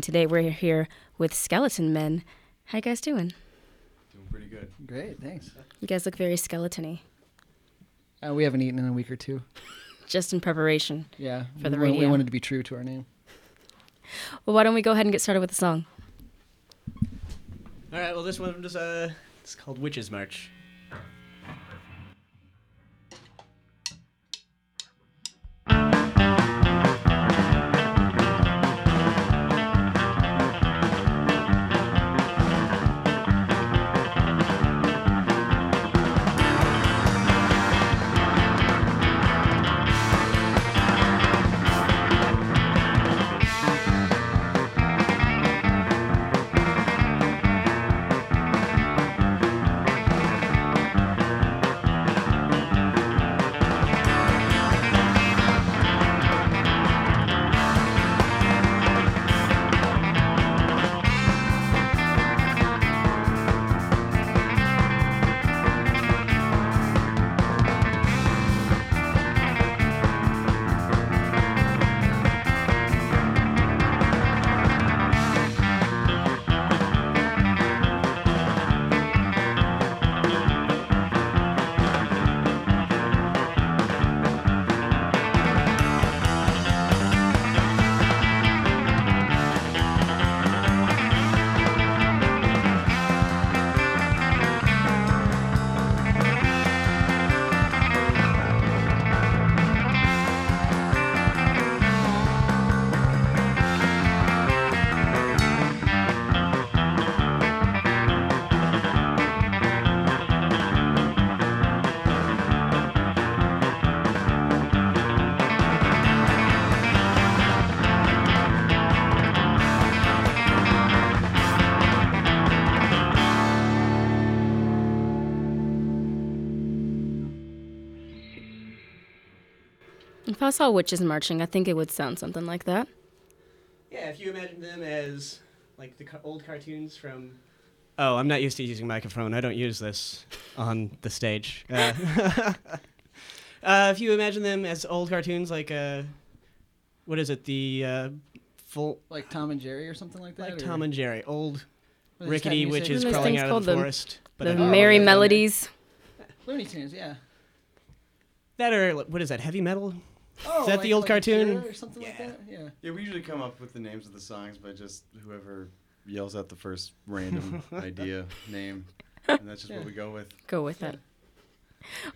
Today we're here with Skeleton Men. How you guys doing? Doing pretty good. Great, thanks. You guys look very skeletony. Uh, we haven't eaten in a week or two. Just in preparation. Yeah, For the we, wa- we wanted to be true to our name. Well, why don't we go ahead and get started with the song? All right. Well, this one is uh, it's called Witches March. I saw witches marching, I think it would sound something like that. Yeah, if you imagine them as like the ca- old cartoons from. Oh, I'm not used to using microphone. I don't use this on the stage. Uh, uh, if you imagine them as old cartoons, like uh, what is it? The uh, full Like Tom and Jerry or something like that. like or- Tom and Jerry, old What is that rickety music? witches Those crawling out of called the the- forest. But the I don't know Merrie Melodies. Looney Tunes, yeah. That or what is that? Heavy metal? Oh, that the old cartoon? Or something like Yeah. that? Yeah. Yeah, we usually come up with the names of the songs by just whoever yells out the first random idea name, and that's just what we go with. Go with Yeah. it.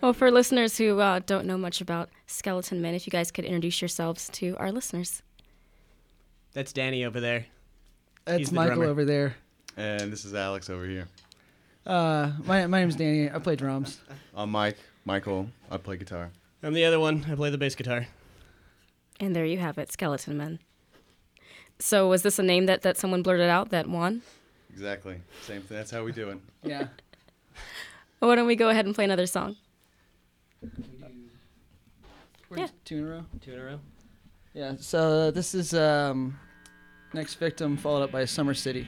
Well, for listeners who uh, don't know much about Skeleton Men, if you guys could introduce yourselves to our listeners. That's Danny over there. That's He's the Michael drummer. over there. And this is Alex over here. Uh, my my name's Danny. I play drums. I'm Mike. Michael. I play guitar. I'm the other one. I play the bass guitar. And there you have it, Skeleton Men. So, was this a name that, that someone blurted out that won? Exactly. Same thing. That's how we do it. Yeah. Well, why don't we go ahead and play another song? We're Yeah. Two in a row. Two in a row. Yeah. So this is um, next victim followed up by Summer City.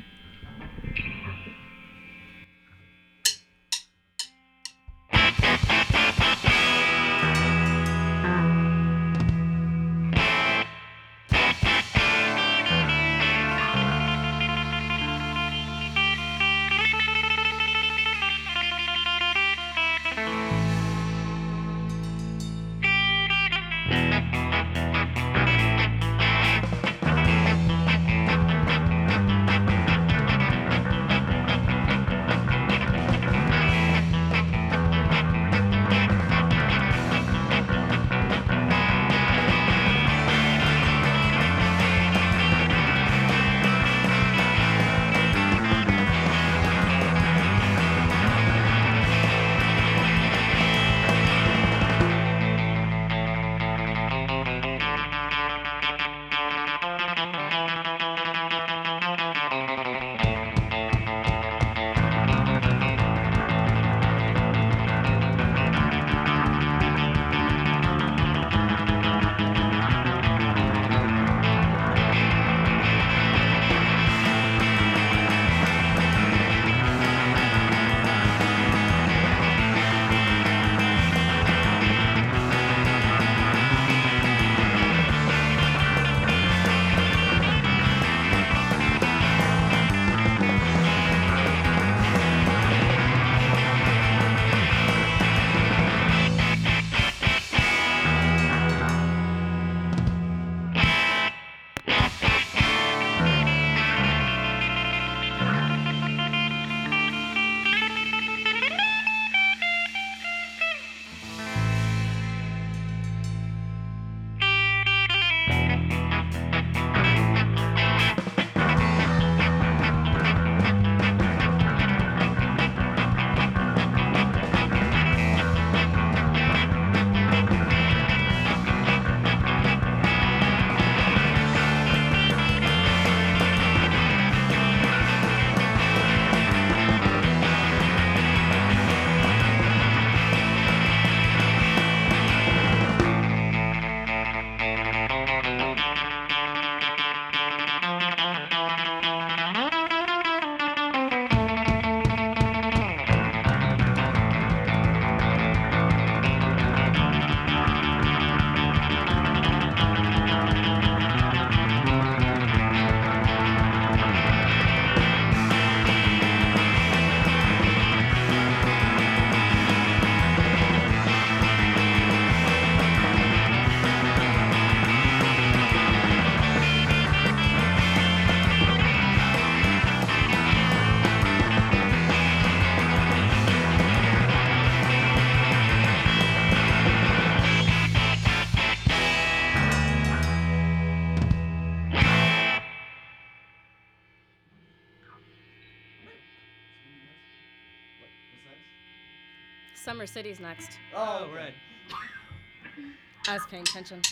City's next. Oh, right. I was paying attention.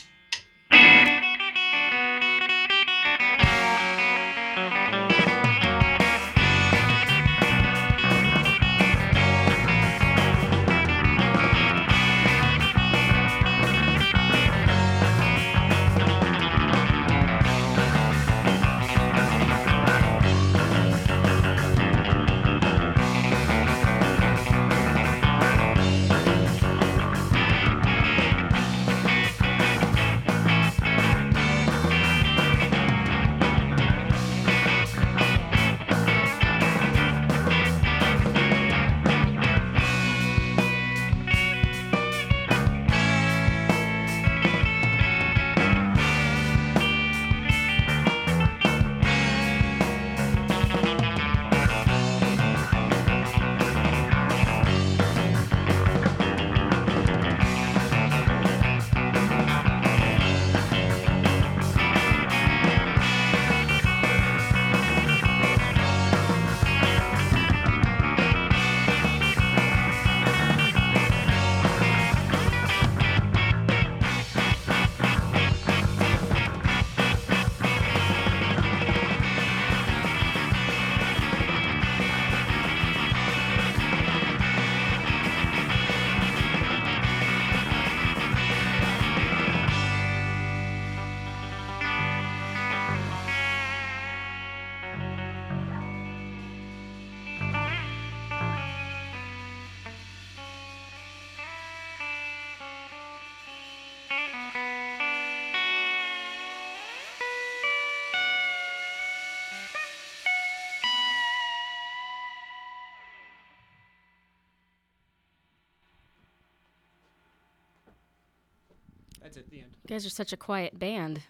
That's it. The end. You guys are such a quiet band.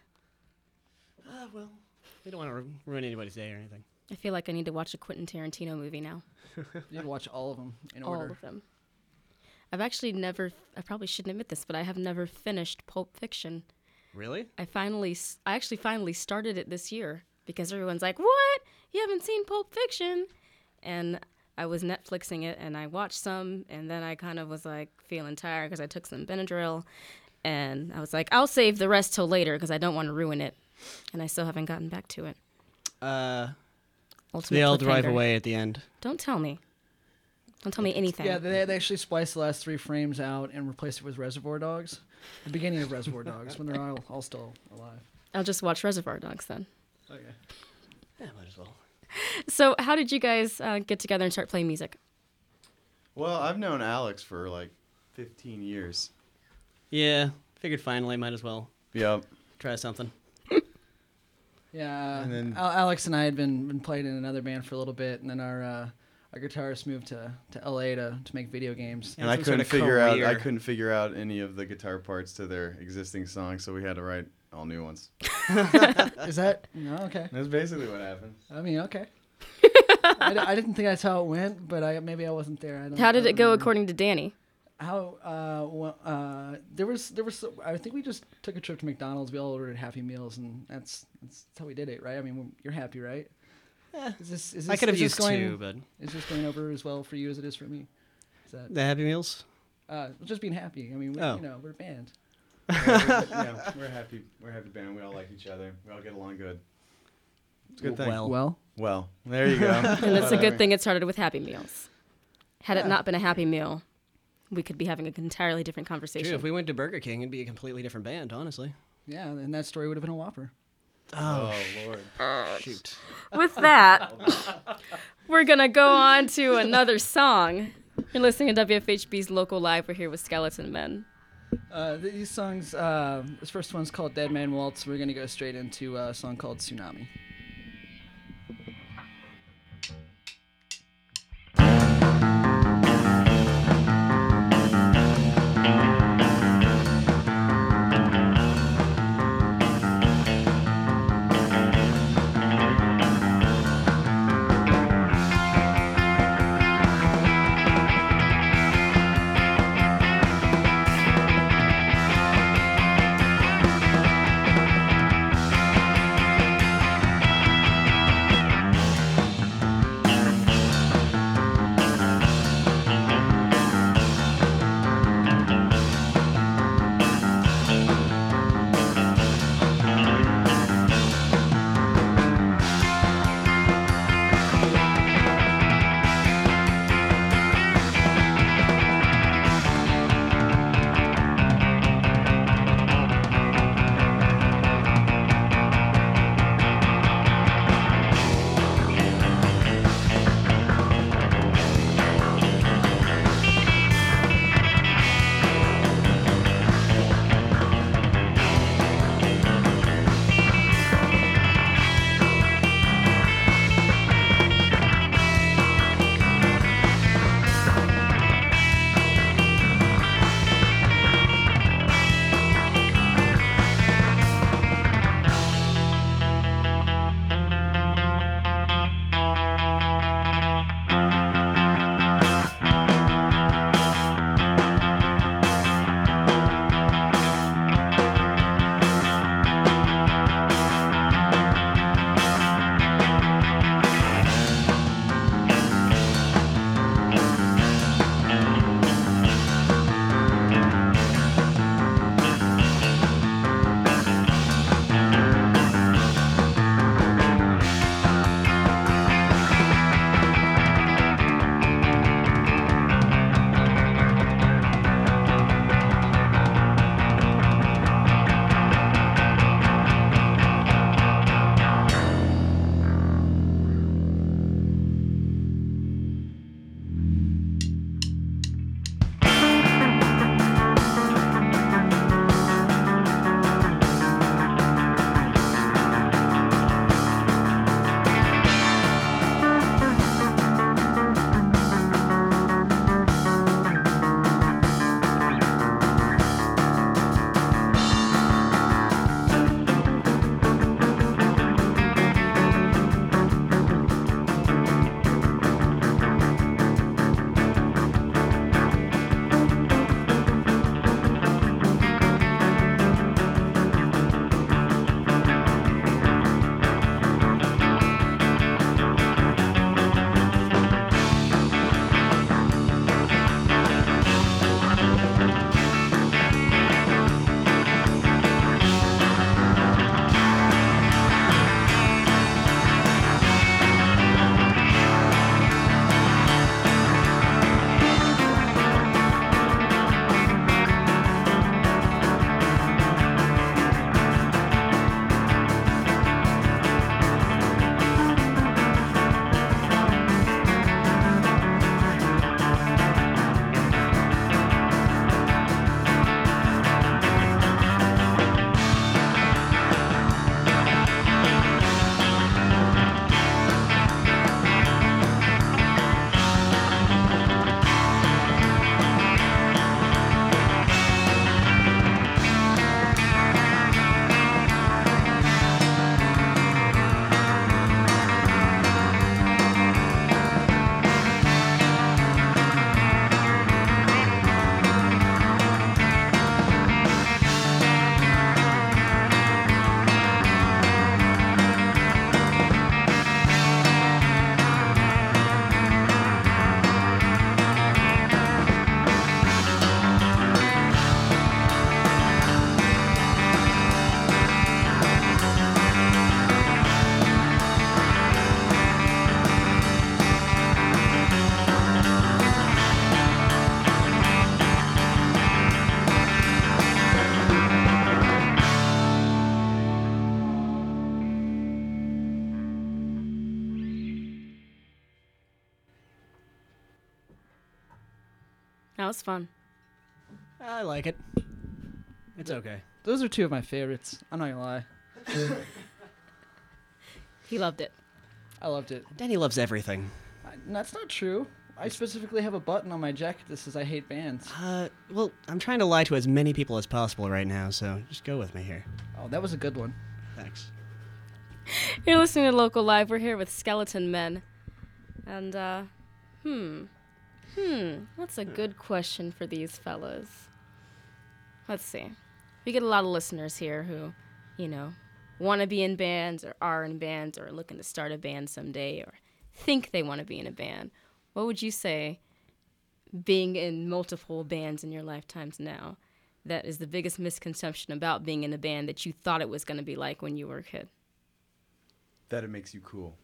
Uh, well, we don't want to ru- ruin anybody's day or anything. I feel like I need to watch a Quentin Tarantino movie now. You can watch all of them in All order. of them. I've actually never, I probably shouldn't admit this, but I have never finished Pulp Fiction. Really? I finally, s- I actually finally started it this year because everyone's like, "What? You haven't seen Pulp Fiction?" And I was Netflixing it, and I watched some, and then I kind of was like feeling tired because I took some Benadryl, and I was like, "I'll save the rest till later because I don't want to ruin it," and I still haven't gotten back to it. Uh, Ultimate they all drive away at the end. Don't tell me. Don't tell me anything. Yeah, they, they actually spliced the last three frames out and replaced it with Reservoir Dogs. The beginning of Reservoir Dogs, when they're all, all still alive. I'll just watch Reservoir Dogs then. Okay. Yeah, might as well. So, how did you guys uh, get together and start playing music? Well, I've known Alex for like 15 years. Yeah, figured finally might as well Yep. try something. Yeah, And then- Al- Alex and I had been, been playing in another band for a little bit, and then our uh, our guitarist moved to, to LA to, to make video games. And I some sort couldn't of figure out I career. couldn't figure out any of the guitar parts to their existing songs, so we had to write all new ones. Is that no? Okay. That's basically what happened. I mean, okay. I, d- I didn't think that's how it went, but I maybe I wasn't there. I don't, How I did don't it go remember. according to Danny? How uh, well, uh there was there was I think we just took a trip to McDonald's. We all ordered Happy Meals, and that's that's how we did it, right? I mean, you're happy, right? Is this is this, I could have is this used going, two, but Is this going over as well for you as it is for me? Is that the Happy Meals. uh, just being happy? I mean, we, Oh. you know, we're a band. yeah, we're, yeah, we're happy. We're a happy band. We all like each other. We all get along good. It's a good thing. Well, Well, Well, there you go. And it's a good thing it started with Happy Meals. Had it not been a Happy Meal, we could be having an entirely different conversation. true. If we went to Burger King, it'd be a completely different band, honestly. yeah, and that story would have been a whopper. Oh, Lord. Shoot. With that, we're going to go on to another song. You're listening to WFHB's Local Live. We're here with Skeleton Men. Uh, these songs, uh, this first one's called Dead Man Waltz. We're gonna go straight into a song called Tsunami. Tsunami That was fun. I like it. It's okay. Those are two of my favorites. I'm not gonna lie. He loved it. I loved it. Danny loves everything. I, that's not true. I specifically have a button on my jacket that says I hate bands. Uh, well, I'm trying to lie to as many people as possible right now, so just go with me here. Oh, that was a good one. Thanks. You're listening to Local Live. We're here with Skeleton Men. And, uh, hmm. Hmm. that's a good question for these fellas? Let's see. We get a lot of listeners here who, you know, want to be in bands or are in bands or are looking to start a band someday or think they want to be in a band. What would you say, being in multiple bands in your lifetimes now, that is the biggest misconception about being in a band that you thought it was going to be like when you were a kid? That it makes you cool.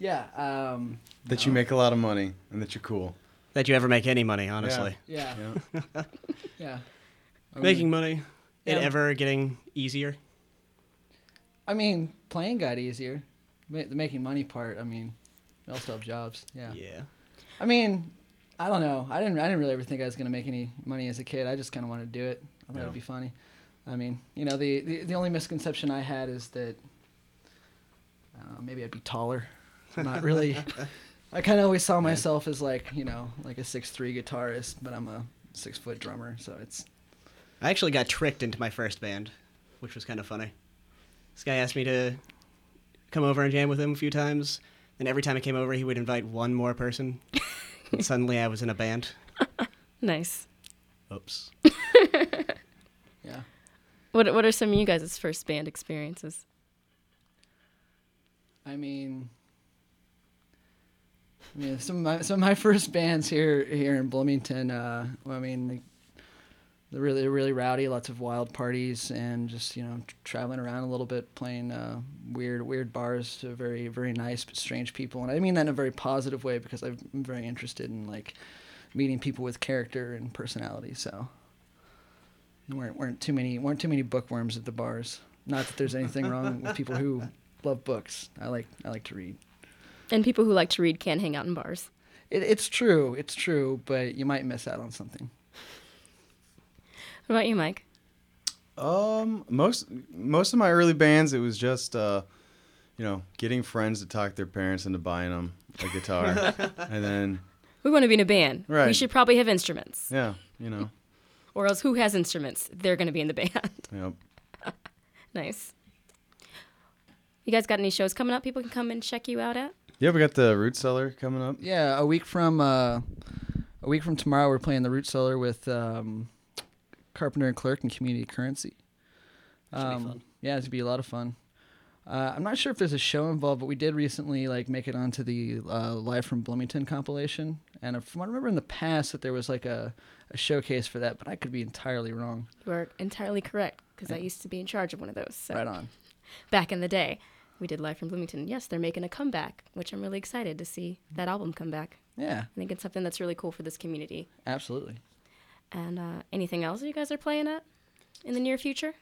Yeah. Um. That you make a lot of money and that you're cool. That you ever make any money, honestly. Yeah. Yeah. Yeah. I Making mean, money. It Yeah. ever getting easier? I mean, playing got easier. Ma- the making money part. I mean, we also have jobs. Yeah. Yeah. I mean, I don't know. I didn't. I didn't really ever think I was gonna make any money as a kid. I just kind of wanted to do it. I thought Yeah. it'd be funny. I mean, you know, the, the the only misconception I had is that uh, maybe I'd be taller. I'm not really. I kind of always saw myself as like you know like a six three guitarist, but I'm a six foot drummer. So it's I actually got tricked into my first band, which was kind of funny. This guy asked me to come over and jam with him a few times, and every time I came over, he would invite one more person. and suddenly, I was in a band. Nice. Oops. yeah. What What are some of you guys' first band experiences? I mean, Mean, some of my some of my first bands here here in Bloomington. Uh, well, I mean, they- they're really really rowdy, lots of wild parties, and just you know traveling around a little bit, playing uh, weird weird bars to very very nice but strange people. And I mean that in a very positive way because I'm very interested in like meeting people with character and personality. So there weren't weren't too many weren't too many bookworms at the bars. Not that there's anything wrong with people who love books. I like I like to read. And people who like to read can hang out in bars. It, it's true, it's true, but you might miss out on something. What about you, Mike? Um, most most of my early bands, it was just uh, you know, getting friends to talk their parents into buying them a guitar, and then We want to be in a band. Right. We should probably have instruments. yeah, you know, Or else, who has instruments? They're going to be in the band. yep. nice. You guys got any shows coming up? People can come and check you out at. Yeah, we got the Root Cellar coming up. Yeah, a week from uh, a week from tomorrow, we're playing the Root Cellar with um, Carpenter and Clerk and Community Currency. Should be Um, fun. Yeah, it's gonna be a lot of fun. Uh, I'm not sure if there's a show involved, but we did recently like make it onto the uh, Live from Bloomington compilation. And if I remember in the past that there was like a, a showcase for that, but I could be entirely wrong. You are entirely correct because I used to be in charge of one of those. So Right on. back in the day, we did Live from Bloomington. Yes, they're making a comeback, which I'm really excited to see that album come back. Yeah, I think it's something that's really cool for this community. absolutely. And uh, anything else that you guys are playing at in the near future?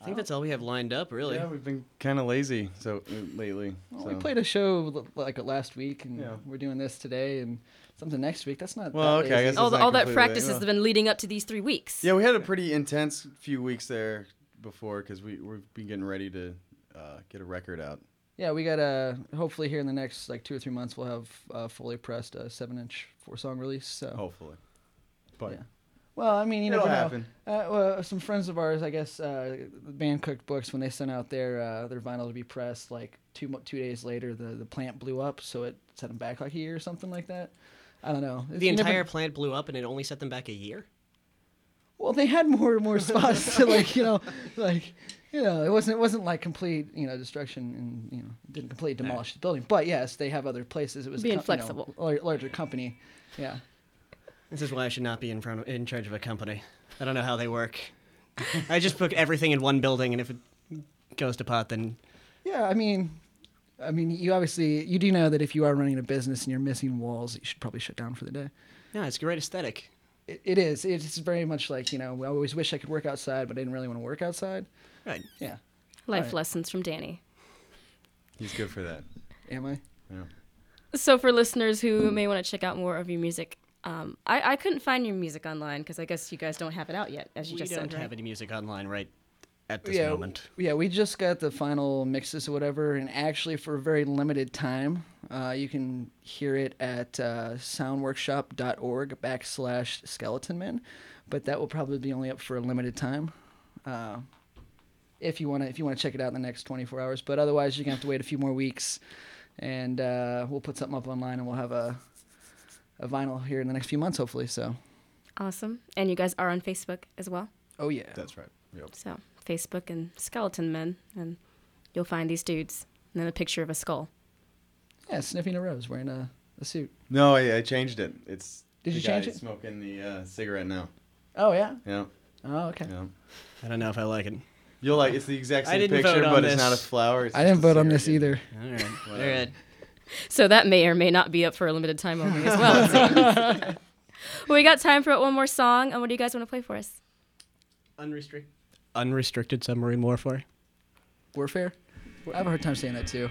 I think that's all we have lined up, really. Yeah, we've been kind of lazy so uh, lately. Well, so. we played a show like last week, and Yeah. we're doing this today, and something next week. That's not. Well, that okay, I lazy. guess all, not all that completely- practice has been leading up to these three weeks. Yeah, we had a pretty intense few weeks there before because we we've been getting ready to uh, get a record out. Yeah, we got a. Hopefully, here in the next like two or three months, we'll have uh, fully pressed a seven-inch four-song release. So, Hopefully, but Yeah. well, I mean, you it'll never know. happen. Uh, well, some friends of ours, I guess, uh, the band Cooked Books, when they sent out their uh, their vinyl to be pressed, like two two days later, the, the plant blew up, so it set them back like a year or something like that. I don't know. The You never- entire plant blew up, and it only set them back a year. Well, they had more more spots to like you know like you know it wasn't it wasn't like complete you know destruction and you know didn't completely demolish the building. But yes, they have other places. It was Being co- you know, flexible. lar- larger company. Yeah. This is why I should not be in front of, in charge of a company. I don't know how they work. I just put everything in one building, and if it goes to pot, then Yeah, I mean, I mean, you obviously you do know that if you are running a business and you're missing walls, you should probably shut down for the day. no, it's great aesthetic. It, it is. It's very much like you know. I always wish I could work outside, but I didn't really want to work outside. Right. Yeah. Life Alright. lessons from Danny. He's good for that. Am I? Yeah. So for listeners who may want to check out more of your music, um, I, I couldn't find your music online because I guess you guys don't have it out yet, as you we just said. We don't said, right? have any music online right at this yeah, moment. Yeah, we just got the final mixes or whatever, and actually for a very limited time, uh, you can hear it at uh, soundworkshop.org backslash skeletonman, but that will probably be only up for a limited time. Uh, if you want to, if you want to check it out in the next 24 hours, but otherwise you're gonna have to wait a few more weeks, and uh, we'll put something up online, and we'll have a a vinyl here in the next few months, hopefully. So, Awesome. And you guys are on Facebook as well. oh yeah, That's right. Yep. So Facebook and Skeleton Men, and you'll find these dudes, and then a picture of a skull. yeah, sniffing a rose, wearing a, a suit. No, I, I changed it. It's Did the you change guy it? Smoking the uh, cigarette now. Oh yeah. Yeah, Oh okay. yeah. I don't know if I like it. You'll like it's the exact I same didn't picture, vote on but it's not a this. flower. It's I didn't just a vote on this cigarette. either. All right. All Whatever. So that may or may not be up for a limited time only as well. it seems. well, we got time for one more song. And what do you guys want to play for us? Unrestricted. Unrestricted submarine warfare. Warfare? I have a hard time saying that too.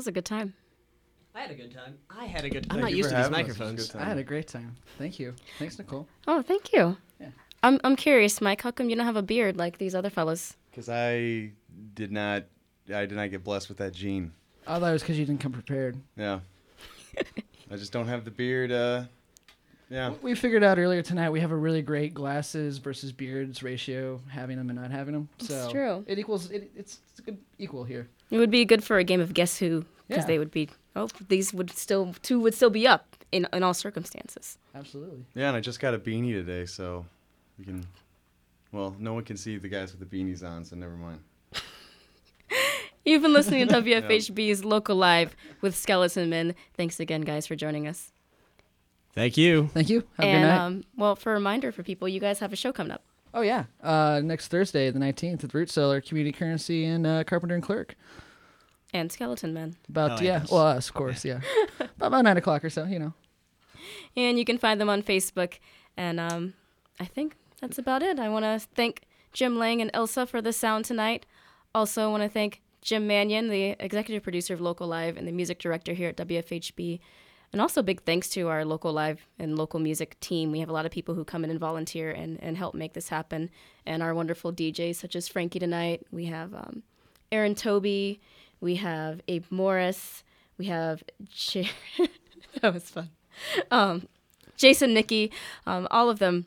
Was a good time. I had a good time. I had a good. Time. I'm not used to these having us. It was a microphones. I had a great time. Thank you. Thanks, Nicole. Oh, thank you. Yeah. I'm I'm curious, Mike. How come you don't have a beard like these other fellas? Because I did not, I did not get blessed with that gene. I thought it was because you didn't come prepared. Yeah. I just don't have the beard. Uh, yeah. We figured out earlier tonight we have a really great glasses versus beards ratio, having them and not having them. It's So true. It equals. It, it's, it's a good equal here. It would be good for a game of Guess Who because Yeah. they would be. Oh, these would still two would still be up in in all circumstances. Absolutely. Yeah, and I just got a beanie today, so we can. Well, no one can see the guys with the beanies on, so never mind. You've been listening to WFHB's Local Live with Skeleton Men. Thanks again, guys, for joining us. Thank you. Thank you. Have a good night. um, well, for a reminder for people, you guys have a show coming up. oh yeah, uh, next Thursday, the nineteenth, at Root Cellar Community Currency and uh, Carpenter and Clerk. And Skeleton Men. About Oh, yeah, yes. well us of course, yeah, about, about nine o'clock or so, you know. And you can find them on Facebook. And um, I think that's about it. I want to thank Jim Lang and Elsa for the sound tonight. Also, want to thank Jim Mannion, the executive producer of Local Live and the music director here at WFHB. And also, big thanks to our local live and local music team. We have a lot of people who come in and volunteer and, and help make this happen. And our wonderful DJs, such as Frankie tonight. We have um, Aaron Toby. We have Abe Morris. We have. J- that was fun. Um, Jason, Nikki, um, all of them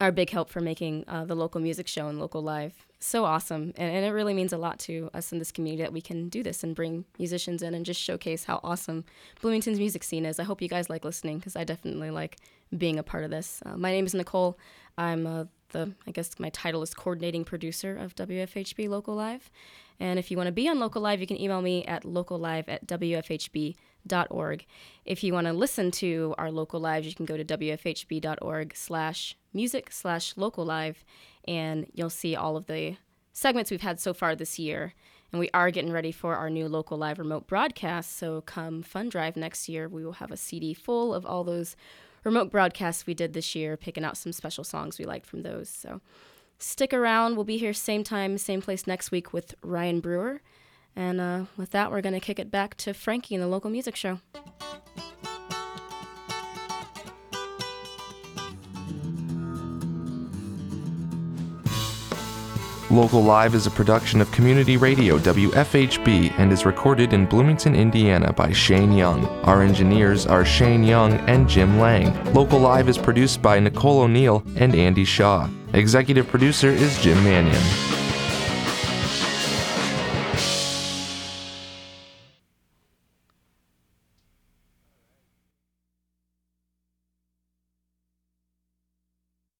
are a big help for making uh, the local music show and local live so awesome. And, and it really means a lot to us in this community that we can do this and bring musicians in and just showcase how awesome Bloomington's music scene is. I hope you guys like listening because I definitely like being a part of this. Uh, my name is Nicole. I'm uh, the, I guess my title is coordinating producer of WFHB Local Live. And if you want to be on Local Live, you can email me at locallive at wfhb.org. If you want to listen to our local lives, you can go to wfhb.org slash music slash local live, and you'll see all of the segments we've had so far this year. And we are getting ready for our new local live remote broadcast. So come Fun Drive next year, we will have a CD full of all those remote broadcasts we did this year, picking out some special songs we liked from those. So stick around. We'll be here same time, same place next week with Ryan Brewer. And uh, with that, we're going to kick it back to Frankie in the local music show. Local Live is a production of Community Radio WFHB and is recorded in Bloomington, Indiana by Shane Young. Our engineers are Shane Young and Jim Lang. Local Live is produced by Nicole O'Neill and Andy Shaw. Executive producer is Jim Mannion.